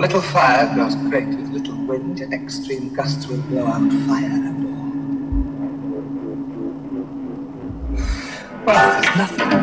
little fire grows great with little wind, and extreme gusts will blow out fire and all. Well, there's nothing